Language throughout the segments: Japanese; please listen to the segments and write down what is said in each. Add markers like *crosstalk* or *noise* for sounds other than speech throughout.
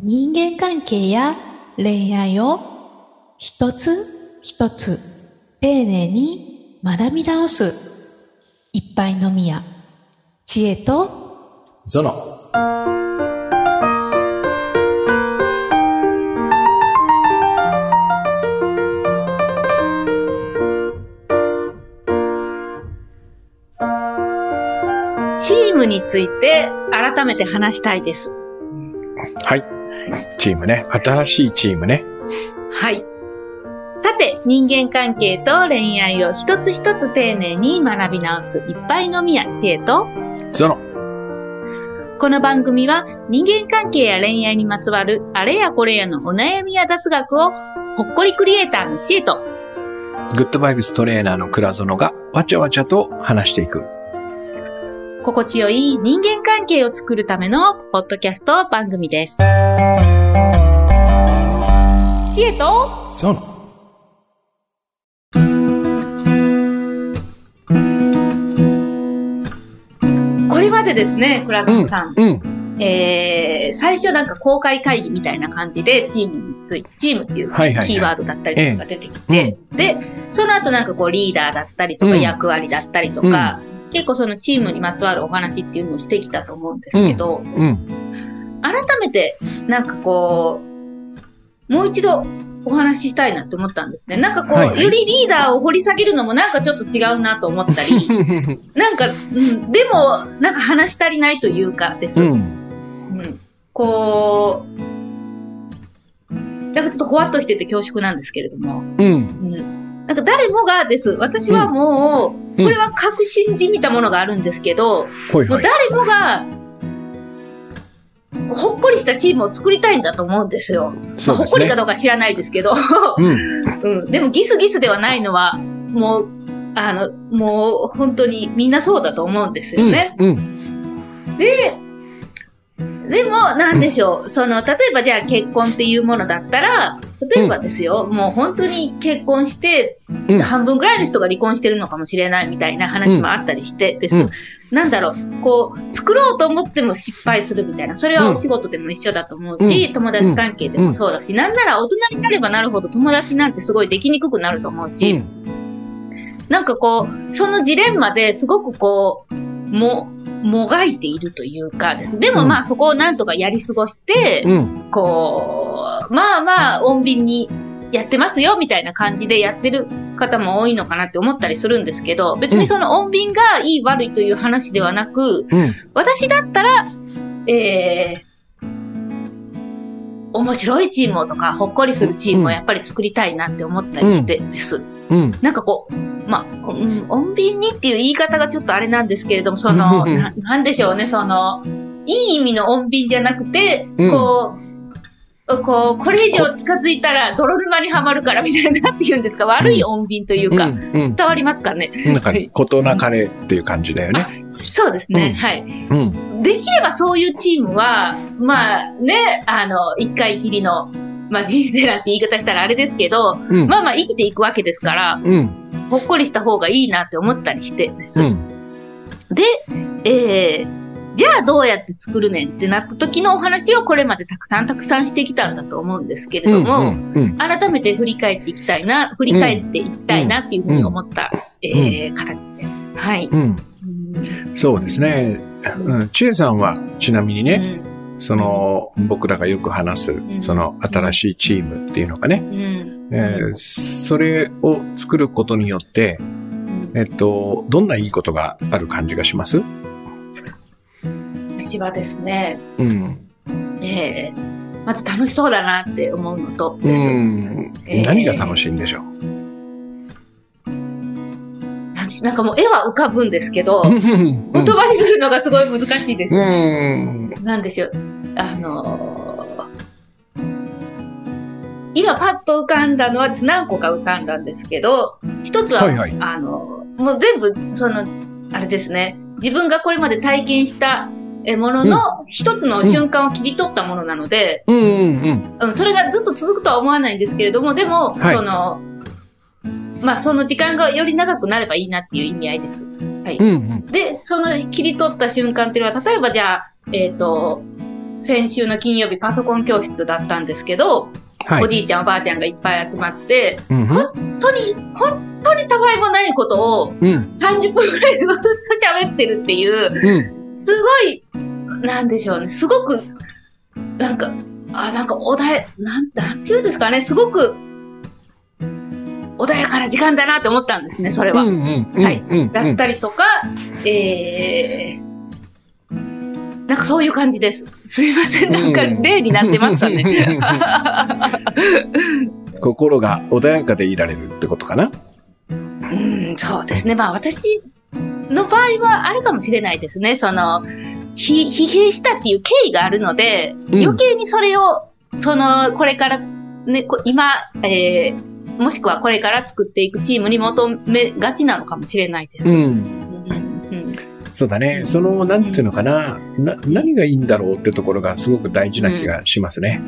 人間関係や恋愛を一つ一つ丁寧に学び直す一杯のみや知恵とゾノ。チームについて改めて話したいです。はい。チームね。新しいチームね。はい。さて、人間関係と恋愛を一つ一つ丁寧に学び直すいっぱいのみや知恵と、ゾノ。この番組は人間関係や恋愛にまつわるあれやこれやのお悩みや雑学をほっこりクリエイターの知恵と、グッドバイブストレーナーの倉園がわちゃわちゃと話していく。心地よい人間関係を作るためのポッドキャスト番組です。知恵と、ゾノ。これまでですね、倉田さん、うん。えー、最初なんか公開会議みたいな感じでチームについて、チームっていうキーワードだったりとか出てきて、で、その後なんかこうリーダーだったりとかうん役割だったりとか、結構そのチームにまつわるお話っていうのをしてきたと思うんですけど、うん。改めてなんかこう、もう一度お話ししたいなって思ったんですね。なんかこう、はいはいよりリーダーを掘り下げるのもなんかちょっと違うなと思ったり、*laughs* なんか、うん、でも、なんか話し足りないというかです。うん。うんこう、なんかちょっとほわっとしてて恐縮なんですけれども、うん。うん、なんか誰もがです。私はもう、うんこれは確信じみたものがあるんですけど、もう。誰もが、ほっこりしたチームを作りたいんだと思うんですよ。まあほっ。こりかどうか知らないですけど、うん。*laughs* うん、でもギスギスではないのは、もう、あの、もう本当にみんなそうだと思うんですよね。うん。で、でも、なんでしょう。その、例えばじゃあ結婚っていうものだったら、例えばですよ、もう本当に結婚して、うん半分ぐらいの人が離婚してるのかもしれないみたいな話もあったりしてです。うんなんだろう、こう、作ろうと思っても失敗するみたいな。それはお仕事でも一緒だと思うし、友達関係でもそうだし、なんなら大人になればなるほど友達なんてすごいできにくくなると思うし、うん。なんかこう、そのジレンマですごくこう、も、もがいているというかです。でもまあそこをなんとかやり過ごして、うん。こう、まあまあ穏便にやってますよみたいな感じでやってる方も多いのかなって思ったりするんですけど、別にその穏便がいい悪いという話ではなく、うん。私だったら、えー、面白いチームをとか、ほっこりするチームをやっぱり作りたいなって思ったりしてです。うん。なんかこう、まあ、うん、穏便にっていう言い方がちょっとあれなんですけれども、その、うんななんでしょうね、その、いい意味の穏便じゃなくて、うんこう、こう、これ以上近づいたら泥沼にはまるからみたいな、なんて言うんですか、悪い穏便というか、うん。伝わりますかね？なんか、ことなかれっていう感じだよね。そうですね、うんはい。うん。できればそういうチームは、まあね、あの、一回きりの、まあ人生なんて言い方したらあれですけど、うん。まあまあ生きていくわけですから、うん。ほっこりした方がいいなって思ったりしてです。うん。で、えー、じゃあどうやって作るねんってなった時のお話をこれまでたくさんたくさんしてきたんだと思うんですけれども、うん。うん。改めて振り返っていきたいな、振り返っていきたいなっていうふうに思った、えー、形で。はい。うん。そうですね。うん。千恵さんは、ちなみにね、うん。その、僕らがよく話す、んその、新しいチームっていうのがね、うん。えーそれを作ることによって、えっと、どんないいことがある感じがします？私はですね、うん。えー、まず楽しそうだなって思うのとうです。ん。えー何が楽しいんでしょう？私なんかもう絵は浮かぶんですけど、うん言葉にするのがすごい難しいです。うん。なんでしょう。あのー今パッと浮かんだのは何個か浮かんだんですけど、一つは、はいはいあのーもう全部、その、あれですね、自分がこれまで体験したえものの一つの瞬間を切り取ったものなので、うんうんうん。うん、それがずっと続くとは思わないんですけれども、でも、はいその、まあ、その時間がより長くなればいいなっていう意味合いです。はい。うんうん。で、その切り取った瞬間っていうのは、例えばじゃあ、えっ、と、先週の金曜日パソコン教室だったんですけど、はい。おじいちゃんおばあちゃんがいっぱい集まって、うん本当に、本当にたわいもないことをうん。30分くらいずっと喋ってるっていう、うん。すごい、なんでしょうね、すごく、なんか、あ、なんか穏や、なん、なんていうんですかね、すごく、穏やかな時間だなって思ったんですね、それは。だったりとか、えー、なんかそういう感じです。すいません、なんかうん例になってますかね。*laughs* 心が穏やかでいられるってことかな？うん、そうですね。まあ私の場合はあるかもしれないですね。その、ひ疲弊したっていう経緯があるので、うん余計にそれを、その、これから、ね、こ今、えーもしくはこれから作っていくチームに求めがちなのかもしれないです。うん。そうだね。その、なんていうのかな。な、何がいいんだろうってところがすごく大事な気がしますね。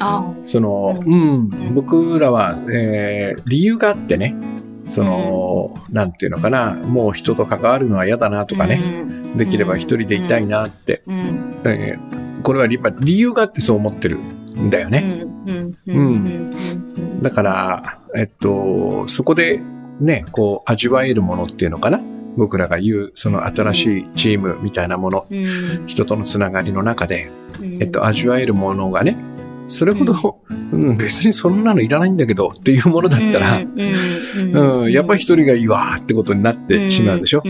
あその、ううん。僕らは、えー理由があってね。その、なんていうのかな。もう人と関わるのは嫌だなとかね。ねできれば一人でいたいなって。うん。えーこれは理由があってそう思ってるんだよね。うん。だから、えっと、そこでね、こう、味わえるものっていうのかな？僕らが言う、その新しいチームみたいなもの、うん。人とのつながりの中で、うん。えっと、味わえるものがね、それほど、うん、別にそんなのいらないんだけどっていうものだったら、うん。うん、やっぱり一人がいいわーってことになってしまうでしょ。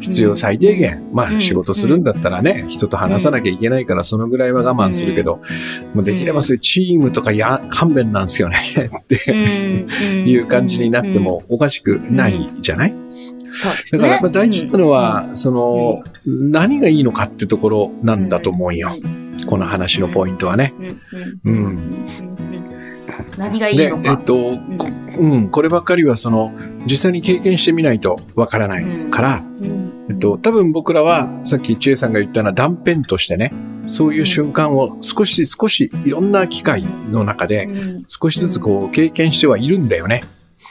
必要最低限。まうん。あ仕事するんだったらね、人と話さなきゃいけないからそのぐらいは我慢するけど、もうできればそういうチームとかや、勘弁なんですよねっていう感じになってもおかしくないじゃない？だからやっぱ大事なのは、その、何がいいのかってところなんだと思うよ。この話のポイントはね。うん。うん。うん何がいいでの、か。えっと、こうん、こればっかりはその、実際に経験してみないとわからないから、うんえっと、多分僕らは、さっき千恵さんが言ったような断片としてね、そういう瞬間を少し少しいろんな機会の中で、うん少しずつこう経験してはいるんだよね、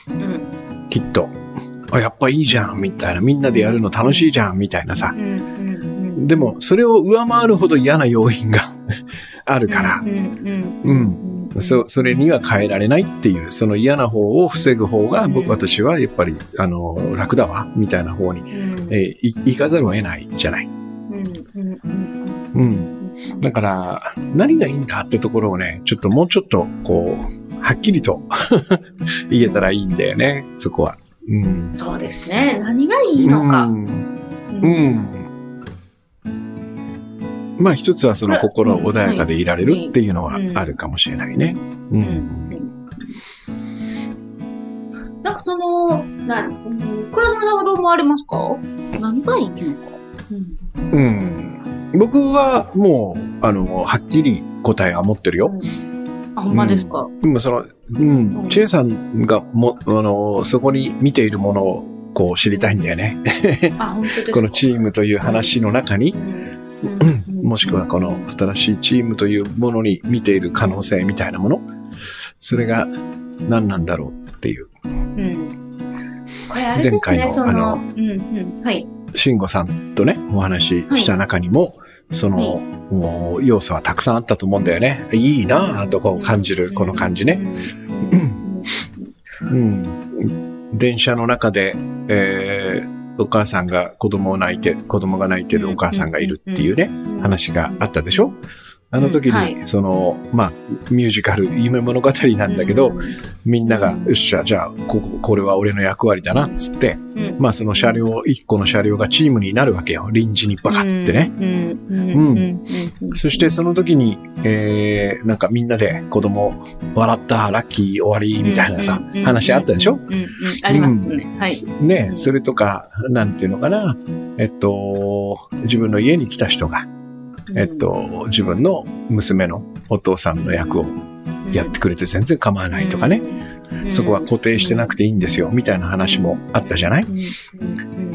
うんきっと。あ、やっぱいいじゃん、みたいな。みんなでやるの楽しいじゃん、みたいなさう。んうんでも、それを上回るほど嫌な要因が *laughs* あるからう、んうんうん。そ、それには変えられないっていう、その嫌な方を防ぐ方が、僕、私はやっぱり、あの、楽だわ、みたいな方に、うんえーい行かざるを得ないじゃない。うん。だから、何がいいんだってところをね、ちょっともうちょっと、こう、はっきりと *laughs* 言えたらいいんだよね、そこは。うん。そうですね。何がいいのか。うん。うん。まあ一つはその心穏やかでいられるっていうのはあるかもしれないね。う。うんんなんかその、な、うん倉島さんはどう思われますか？何がいいのか？うんうん。僕はもう、あの、はっきり答えは持ってるよ。あ、ほんまですか？でもその、うん、チェイさんがも、あの、そこに見ているものを、こう知りたいんだよね。*laughs* このチームという話の中に、うんもしくはこの新しいチームというものに見ている可能性みたいなもの、それが何なんだろうっていう。うんこれあれですね、前回のあのうんうん、はい。慎吾さんとね、お話しした中にも、その、もう要素はたくさんあったと思うんだよね。いいなぁとこう感じる、この感じね。うん。うん。電車の中で、えーお母さんが子供を泣いて、子供が泣いてるお母さんがいるっていうね、話があったでしょ？あの時うんはいに、その、まあ、ミュージカル、夢物語なんだけど、みんなが、よっしゃ、じゃあ、ここれは俺の役割だな、つって、うん、まあその車両、一個の車両がチームになるわけよ。臨時にバカってね。うん。うん。うん。うん。そしてその時に、えー、なんかみんなで子供、笑った、ラッキー、終わり、みたいなさ、話あったでしょ？うん。うん。ありますね。はい。ね、それとか、なんていうのかな。えっと、自分の家に来た人が、えっと、自分の娘のお父さんの役をやってくれて全然構わないとかね。そこは固定してなくていいんですよ、みたいな話もあったじゃない？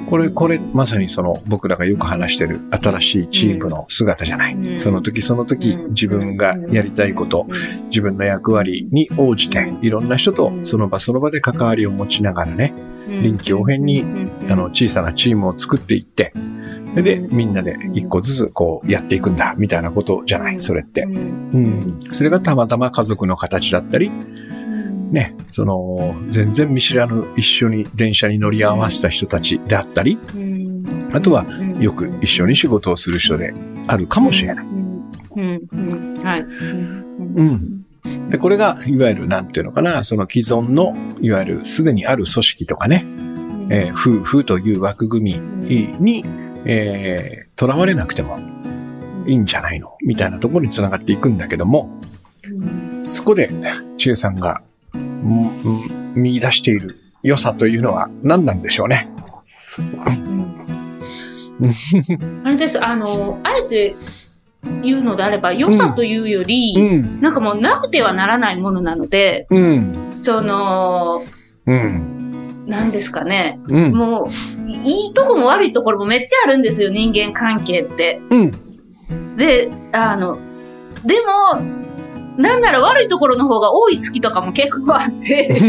これ、これ、まさにその僕らがよく話してる新しいチームの姿じゃない？うん。その時その時自分がやりたいこと、自分の役割に応じて、いろんな人とその場その場で関わりを持ちながらね、臨機応変にあの、小さなチームを作っていって、で、みんなで一個ずつこうやっていくんだ、みたいなことじゃない、それって。うん。それがたまたま家族の形だったり、ね、その、全然見知らぬ一緒に電車に乗り合わせた人たちであったり、あとはよく一緒に仕事をする人であるかもしれない。うん。はい。うん。で、これが、いわゆる、なん。ていうのかな、その既存の、いわゆるすでにある組織とかね、えー夫婦という枠組みに、えー、囚われなくてもいいんじゃないの？みたいなところにつながっていくんだけども、そこで、千恵さんが、見出している良さというのは何なんでしょうね？あれです、あの、あえて言うのであれば、良さというより、ん。なんかもうなくてはならないものなので、うん。その、うん。なんですかね、うん。もう、いいとこも悪いところもめっちゃあるんですよ、人間関係って。うん。で、あの、でも、なんなら悪いところの方が多い月とかも結構あって、*laughs* 今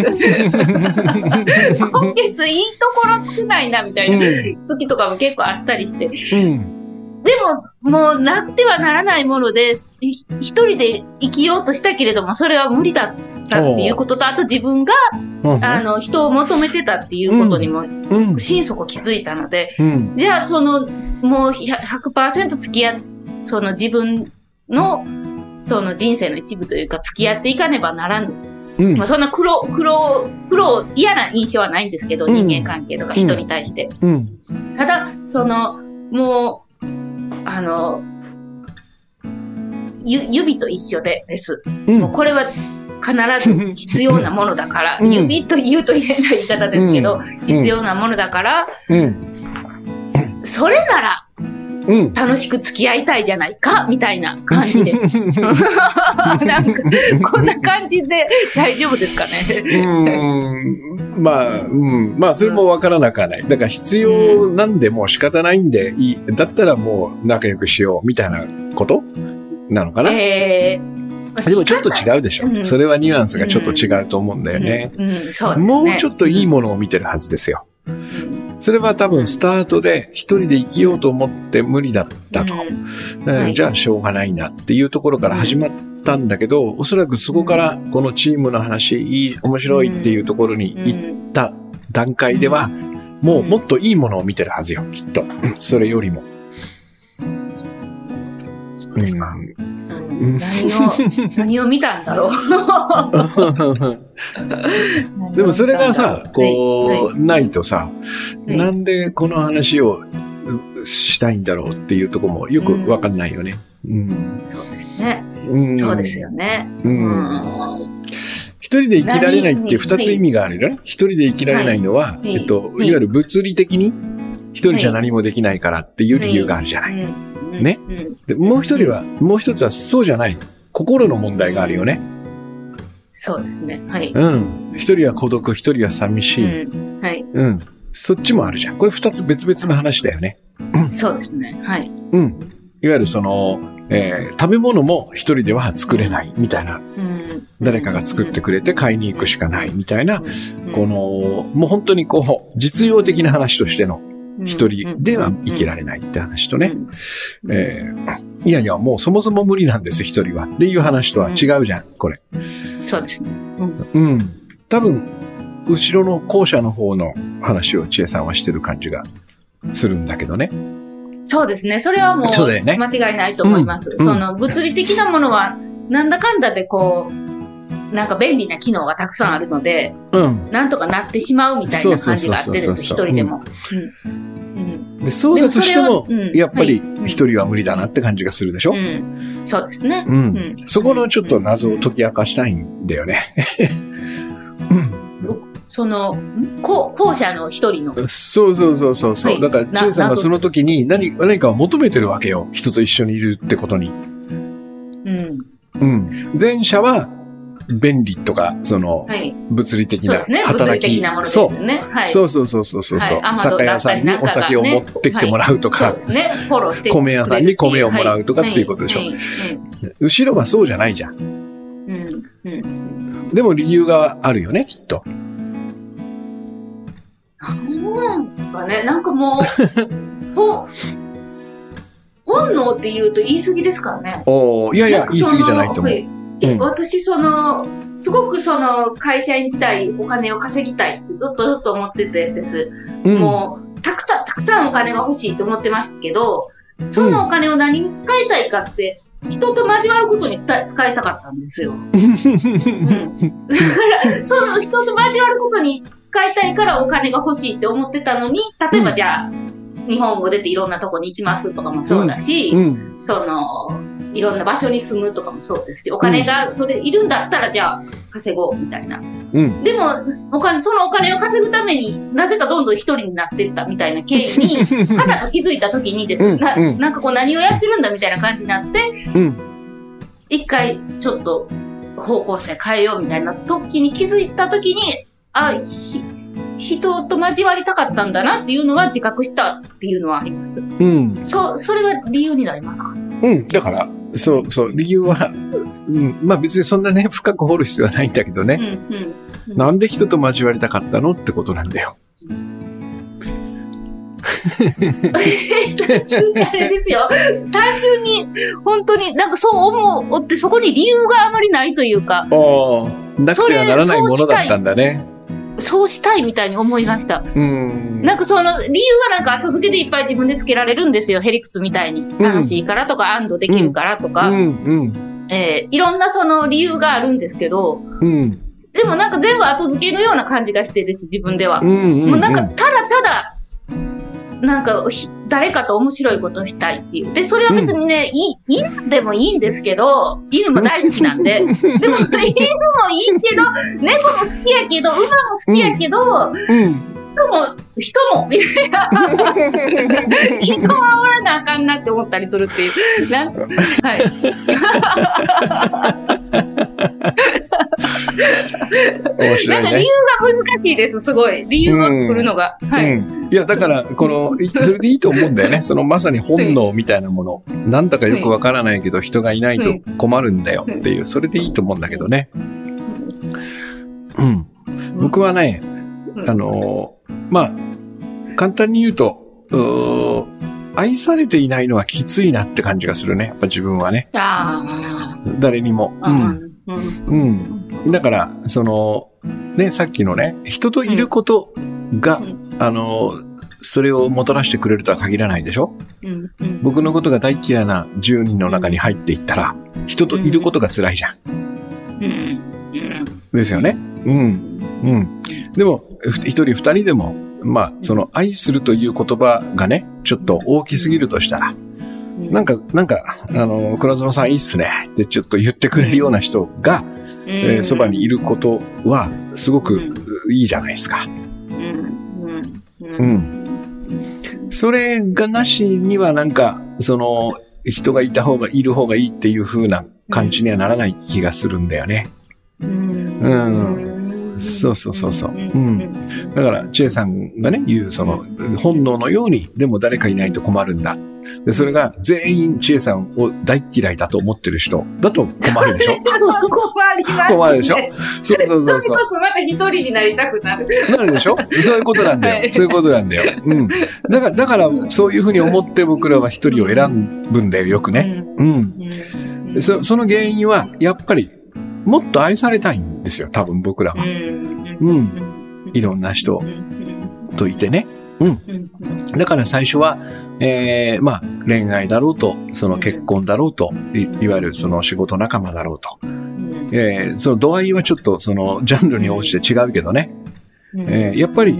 月いいところ少ないなみたいな月とかも結構あったりして、うん。でも、もうなくてはならないもので、ひ一人で生きようとしたけれども、それは無理だったっていうことと、あと自分が、うん。あの、人を求めてたっていうことにも、うん。心底気づいたので、うん。じゃあ、その、もう100%付き合っ、その自分の、その人生の一部というか、付き合っていかねばならぬ。うんまあ、そんな苦労、苦労、苦労、嫌な印象はないんですけど、うん人間関係とか人に対して。うん。ただ、その、もう、あの、ゆ指と一緒でです。うんもうこれは必ず必要なものだから、*laughs* うん指と言うと言えない言い方ですけど、必要なものだから、うん。それならうん。楽しく付き合いたいじゃないか、みたいな感じです。*laughs* なんか、こんな感じで大丈夫ですかね？うん。まあ、うん。まあ、それもわからなくはない。だから必要なんでもう仕方ないんでいい。だったらもう仲良くしよう、みたいなこと？なのかな？えーでもちょっと違うでしょ。うんそれはニュアンスがちょっと違うと思うんだよね。うん、うんそうですね。もうちょっといいものを見てるはずですよ。うんそれは多分スタートで一人で生きようと思って無理だったと。うんじゃあしょうがないなっていうところから始まったんだけど、おそらくそこからこのチームの話、いい、面白いっていうところに行った段階では、もうもっといいものを見てるはずよ、きっと。それよりも。そうですか。うんうん何を、何を見たんだろう。*laughs* でもそれがさ、こはう、ないとさ、いなんでこの話をうしたいんだろうっていうところもよくわかんないよね。うん。そうですね。うんそうですよね。う。うん一人で生きられないって二つ何意味があるよね。一人で生きられないのは、いえっと、はいいわゆる物理的に一人じゃ何もできないからっていう理由があるじゃない。うんね。うんでもう一人は、もう一つはそうじゃない。心の問題があるよね。そうですね。はい。うん。一人は孤独、一人は寂しうい。んはい。うん。そっちもあるじゃん。これ二つ別々の話だよね。そうですね。はい。うん。いわゆるその、えー食べ物も一人では作れないみたいな。うん誰かが作ってくれて買いに行くしかないみたいな、うんこの、もう本当にこう、実用的な話としての一人では生きられないって話とね、いやいや、もうそもそも無理なんです、一人は。っていう話とは違うじゃん、これ。そうですね。うん。多分、後ろの後者の方の話を千恵さんはしてる感じがするんだけどね。そうですね。それはもう間違いないと思います。うんその物理的なものはなんだかんだでこう、なんか便利な機能がたくさんあるので、うん。なんとかなってしまうみたいな感じがあってです、一人でも。うんで、そうだとしてもやっぱりはい一人は無理だなって感じがするでしょ？うん。うんそうですね。うん。うんそこのちょっと謎を解き明かしたいんだよね。その、ん後後者の一人の。そうそうそうそうそう。はいだから、なチェンさんが謎その時に何何かを求めてるわけよ。人と一緒にいるってことに。うん。うん。前者は、便利とか、その、はい。物理的な働き。そう。よね。はい。そうそうそうそうそう。はい酒屋さんにお酒を持ってきてもらうとか、ね。フォローして米屋さんに米をもらうとかっていうことでしょはいはい後ろはそうじゃないじゃん。うん。うん。うん。でも理由があるよね、きっと。なんかね。なんかもう、*laughs* ほ本能って言うと言い過ぎですからね。おーいやいや言い過ぎじゃないと思う。うん私、その、すごくその会社員時代お金を稼ぎたいってずっとずっと思っててです。うん。もう、たくさん、たくさんお金が欲しいと思ってましたけど、そのお金を何に使いたいかって、人と交わることに使い使いたかったんですよ。うん。だから、その人と交わることに使いたいからお金が欲しいって思ってたのに、例えばじゃあ、日本を出ていろんなとこに行きますとかもそうだし、うん。その、いろんな場所に住むとかもそうですし、お金がそれいるんだったらじゃあ稼ごうみたいな。うん。でも、お金、そのお金を稼ぐためになぜかどんどん一人になっていったみたいな経緯に、はたと気づいた時にですうんなうんなんかこう何をやってるんだみたいな感じになって、うん。一回ちょっと方向性変えようみたいな時に気づいた時に、あ、ひ人と交わりたかったんだなっていうのは自覚したっていうのはあります。うん。そ、それは理由になりますか？うん。だから、そうそう、理由は、うん、まあ別にそんなね、*laughs* 深く掘る必要はないんだけどね。うん、うん。なんで人と交わりたかったのってことなんだよ。単純にあれですよ。単純に、本当になんかそう思うってそこに理由があまりないというか、ああ。なくてはならないものだったんだね。そうしたいみたいに思いました。うん。なんかその理由はなんか後付けでいっぱい自分でつけられるんですよ。ヘリクツみたいに。楽しいからとか、安堵できるからとか、うん、うん、えーいろんなその理由があるんですけど、うん。でもなんか全部後付けのような感じがしてです、自分では。うん、うん。もうなんか、ただただ、なんか、ひ誰かと面白いことをしたいっていう。で、それは別にね、い犬でもいいんですけど、犬も大好きなんで。*laughs* でも、犬もいいけど、猫も好きやけど、馬も好きやけど、うん。人も、人も、みたいな。*laughs* 人はなあかんなって思ったりするっていう。な *laughs* んはい。面白ないんか理ね由。が難しいです、すごい。理由を作るのが。はい。うん。いや、だから、この、いそれでいいと思うんだよね。*laughs* そのまさに本能みたいなもの。なんだかよくわからないけど、人がいないと困るんだよっていう、それでいいと思うんだけどね。うん。僕はね、うんあのーまあ、簡単に言うと、うー愛されていないのはきついなって感じがするね。やっぱ自分はね。あ誰にも。あ。う。うんん。うん。うん。だから、その、ね、さっきのね、人といることが、うんあの、それをもたらしてくれるとは限らないでしょ？うん。うん。僕のことが大嫌いな10人の中に入っていったら、人といることが辛いじゃん。うん。うん。ですよね。うん。うん。でも、ふ一人二人でも、まあ、その愛するという言葉がね、ちょっと大きすぎるとしたら、なんか、なんか、あの、倉園さんいいっすねってちょっと言ってくれるような人が、えーそばにいることは、すごくいいじゃないですか。うん。うん。う。ん。それがなしにはなんか、その、人がいた方がいる方がいいっていう風な感じにはならない気がするんだよね。うん。そうそうそうそううんだから、チェイさんがね、言う、その、本能のように、でも誰かいないと困るんだ。で、それが全員チェイさんを大嫌いだと思ってる人だと困るでしょ *laughs* 困ります、ね。困るでしょそうそうそうそう。そまた一人になりたくなる。なるでしょそういうことなんだよ。はいそういうことなんだよ。うん。だから、だから、そういうふうに思って僕らは一人を選ぶんだよ、よくね。うん。うん。そその原因は、やっぱり、もっと愛されたいんですよ、多分僕らは。うん。いろんな人といてね。だから最初は、えー、まあ、恋愛だろうと、その結婚だろうと、いいわゆるその仕事仲間だろうと。えー、その度合いはちょっとそのジャンルに応じて違うけどね。えーやっぱり、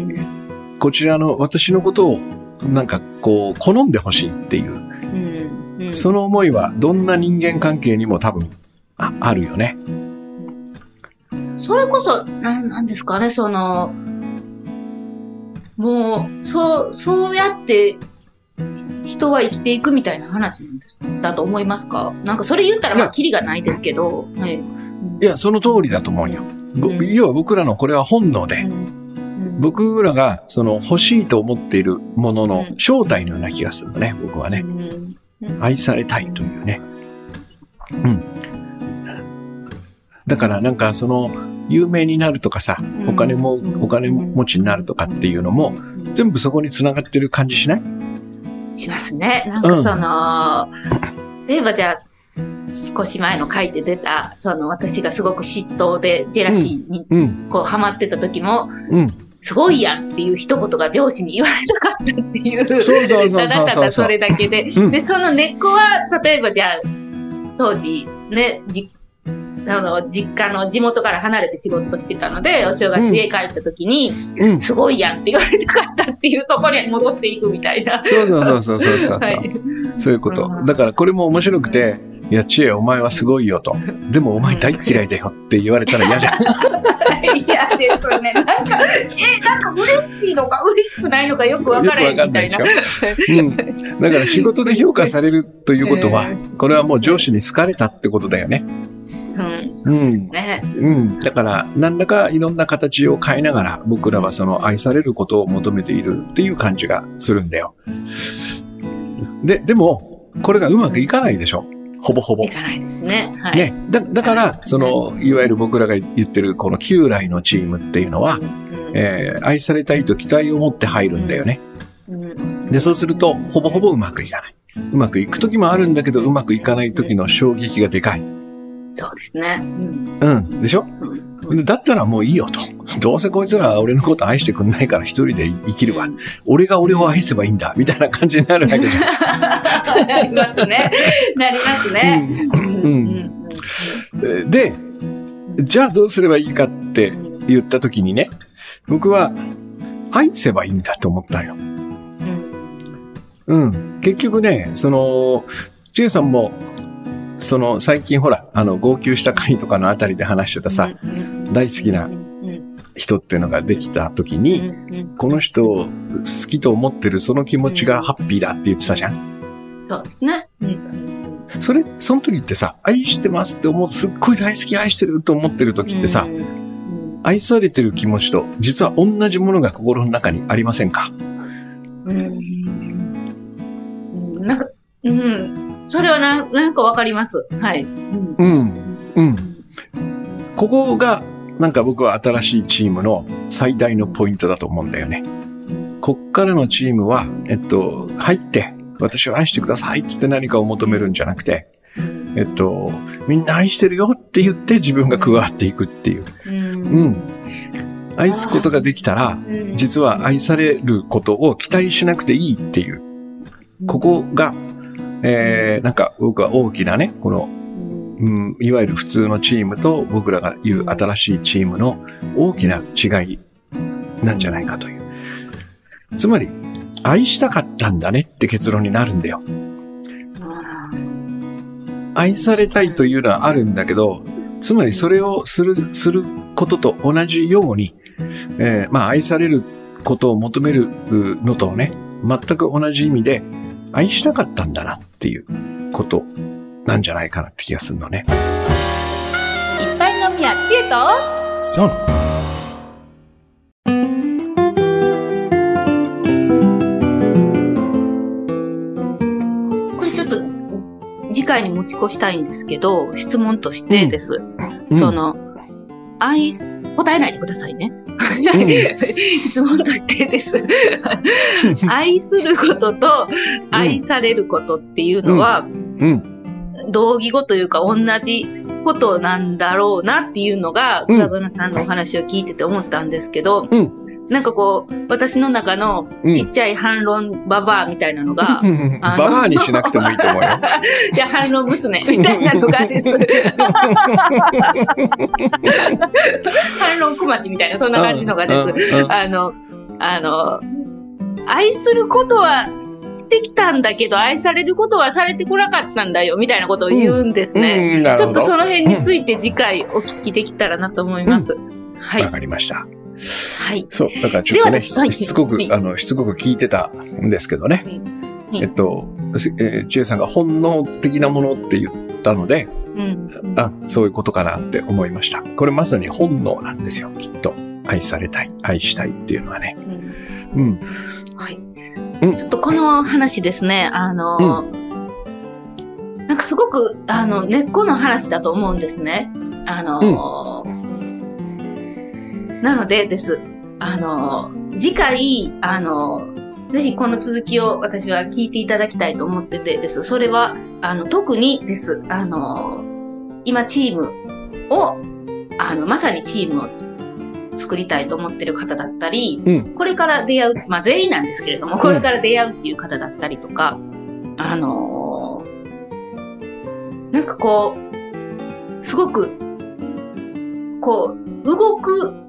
こちらの私のことを、なんかこう、好んでほしいっていう、その思いはどんな人間関係にも多分、ああるよね。それこそ、なんなんですかね、その、もう、そう、そうやって、人は生きていくみたいな話なんです。だと思いますか？なんかそれ言ったら、まあ、キリがないですけど、はい。いや、その通りだと思うよ。ぼうん要は僕らのこれは本能で、僕らがその欲しいと思っているもののうん正体のような気がするのね、僕はね。愛されたいというね。うん。だからなんかその、有名になるとかさ、お金も、お金持ちになるとかっていうのも、全部そこに繋がってる感じしない？しますね。なんかその、例えばじゃあ、少し前の書いて出た、その私がすごく嫉妬でジェラシーにうん。こうハマってた時も、うん。すごいやんっていう一言が上司に言われなかったっていう。そうそうそうそうただただそれだけで。うんで、その根っこは、例えばじゃあ、当時ね、じあの、実家の地元から離れて仕事をしてたので、お正月うん家帰った時に、うん。すごいやんって言われなかったっていう、*laughs* そこに戻っていくみたいな。そうそうそうそうそうそう。はい。そういうことう。んだからこれも面白くて、いや、知恵お前はすごいよと。でもお前大嫌いだよって言われたら嫌じゃん。嫌ですね。なんか、え、なんか嬉しいのか嬉しくないのかよくわからへんみたいな。ようん。だから仕事で評価されるということは、*laughs* これはもう上司に好かれたってことだよね。うん。うん。ね。うん。だから、何らかいろんな形を変えながら、僕らはその愛されることを求めているっていう感じがするんだよ。で、でも、これがうまくいかないでしょ。ほぼほぼい。かないですね。はい。ね。だ、だから、その、いわゆる僕らが言ってるこの旧来のチームっていうのは、うんえー愛されたいと期待を持って入るんだよね。うんで、そうすると、ほぼほぼうまくいかない。うまくいく時もあるんだけど、うまくいかない時の衝撃がでかい。そうですね。うんうん。でしょ？うんでだったらもういいよと。どうせこいつらは俺のこと愛してくんないから一人で生きるわ。俺が俺を愛せばいいんだ。みたいな感じになるわけじゃん。なりますね。なりますね。うんうんで、じゃあどうすればいいかって言った時にね、僕は愛せばいいんだと思ったよ。うん。結局ね、その、ちえさんも、その最近ほら、あの、号泣した回とかのあたりで話してたさ、大好きな人っていうのができた時に、この人を好きと思ってるその気持ちがハッピーだって言ってたじゃん。そうですね。それ、その時ってさ、愛してますって思う、すっごい大好き愛してると思ってる時ってさ、愛されてる気持ちと実は同じものが心の中にありませんか？うん。なんか、うん。それはななんかわかります。はい。うんうん。うん。ここが、なんか僕は新しいチームの最大のポイントだと思うんだよね。こっからのチームは、えっと、入って、私を愛してくださいっつって何かを求めるんじゃなくて、えっと、みんな愛してるよって言って自分が加わっていくっていう。うんうん。愛すことができたら、実は愛されることを期待しなくていいっていう。ここが、えー、なんか僕は大きなね、この、うん、いわゆる普通のチームと僕らが言う新しいチームの大きな違いなんじゃないかという。つまり、愛したかったんだねって結論になるんだよ。愛されたいというのはあるんだけど、つまりそれをする、することと同じように、えーまあ愛されることを求めるのとね、全く同じ意味で愛したかったんだなっていうことなんじゃないかなって気がするのね。いっぱい飲みや知恵とそう。これちょっと次回に持ち越したいんですけど、質問としてです。うんその、愛、答えないでくださいね。質問としてです。*laughs* 愛することと愛されることっていうのは、うん。同義語というか同じことなんだろうなっていうのが、うん倉園さんのお話を聞いてて思ったんですけど、うんなんかこう、私の中のうんちっちゃい反論ババアみたいあのババアにしなくてもいいと思うよ。*laughs* いや、反論娘みたいなのがです。反論小町みたいな、そんな感じのがです。うんうんあの、あの、愛することはしてきたんだけど、愛されることはされてこなかったんだよ、みたいなことを言うんですね。うんなるほど。ちょっとその辺について次回お聞きできたらなと思います。はいわ。かりました。はい。そう。だからちょっとね、しつこくは、いあの、しつこく聞いてたんですけどね。いえっと、えー、千恵さんが本能的なものって言ったので、うん。あ、そういうことかなって思いました。これまさに本能なんですよ、きっと。愛されたい、愛したいっていうのはね。うんうん。はい。うんちょっとこの話ですね、あの、なんかすごく、あの、根っこの話だと思うんですね。あの、なのでです。あの、次回、あの、ぜひこの続きを私は聞いていただきたいと思っててです。それは、あの、特にです。あの、今チームを、あの、まさにチームを作りたいと思ってる方だったり、うんこれから出会う、まあ全員なんですけれども、これから出会うっていう方だったりとか、あのなんかこう、すごく、こう、動く、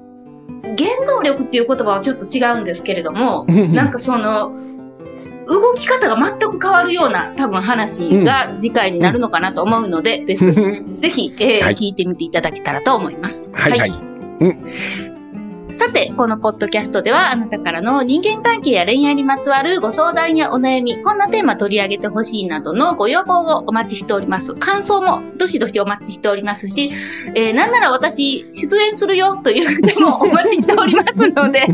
原動力っていう言葉はちょっと違うんですけれども、なんかその、動き方が全く変わるような多分話が次回になるのかなと思うので、です。ぜひ、えーはい聞いてみていただけたらと思います。はいはい。さて、このポッドキャストでは、あなたからの人間関係や恋愛にまつわるご相談やお悩み、こんなテーマ取り上げてほしいなどのご要望をお待ちしております。感想もどしどしお待ちしておりますし、えーなんなら私、出演するよというのもお待ちしておりますので、は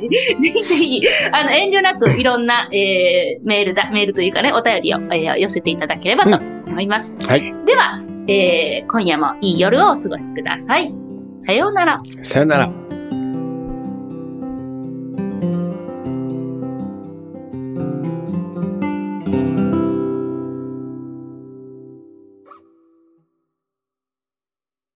い、ぜひぜひ、あの、遠慮なくいろんな、えーメールだ、メールというかね、お便りを、えー寄せていただければと思います。はい。では、えー今夜もいい夜をお過ごしください。さようなら。さよなら。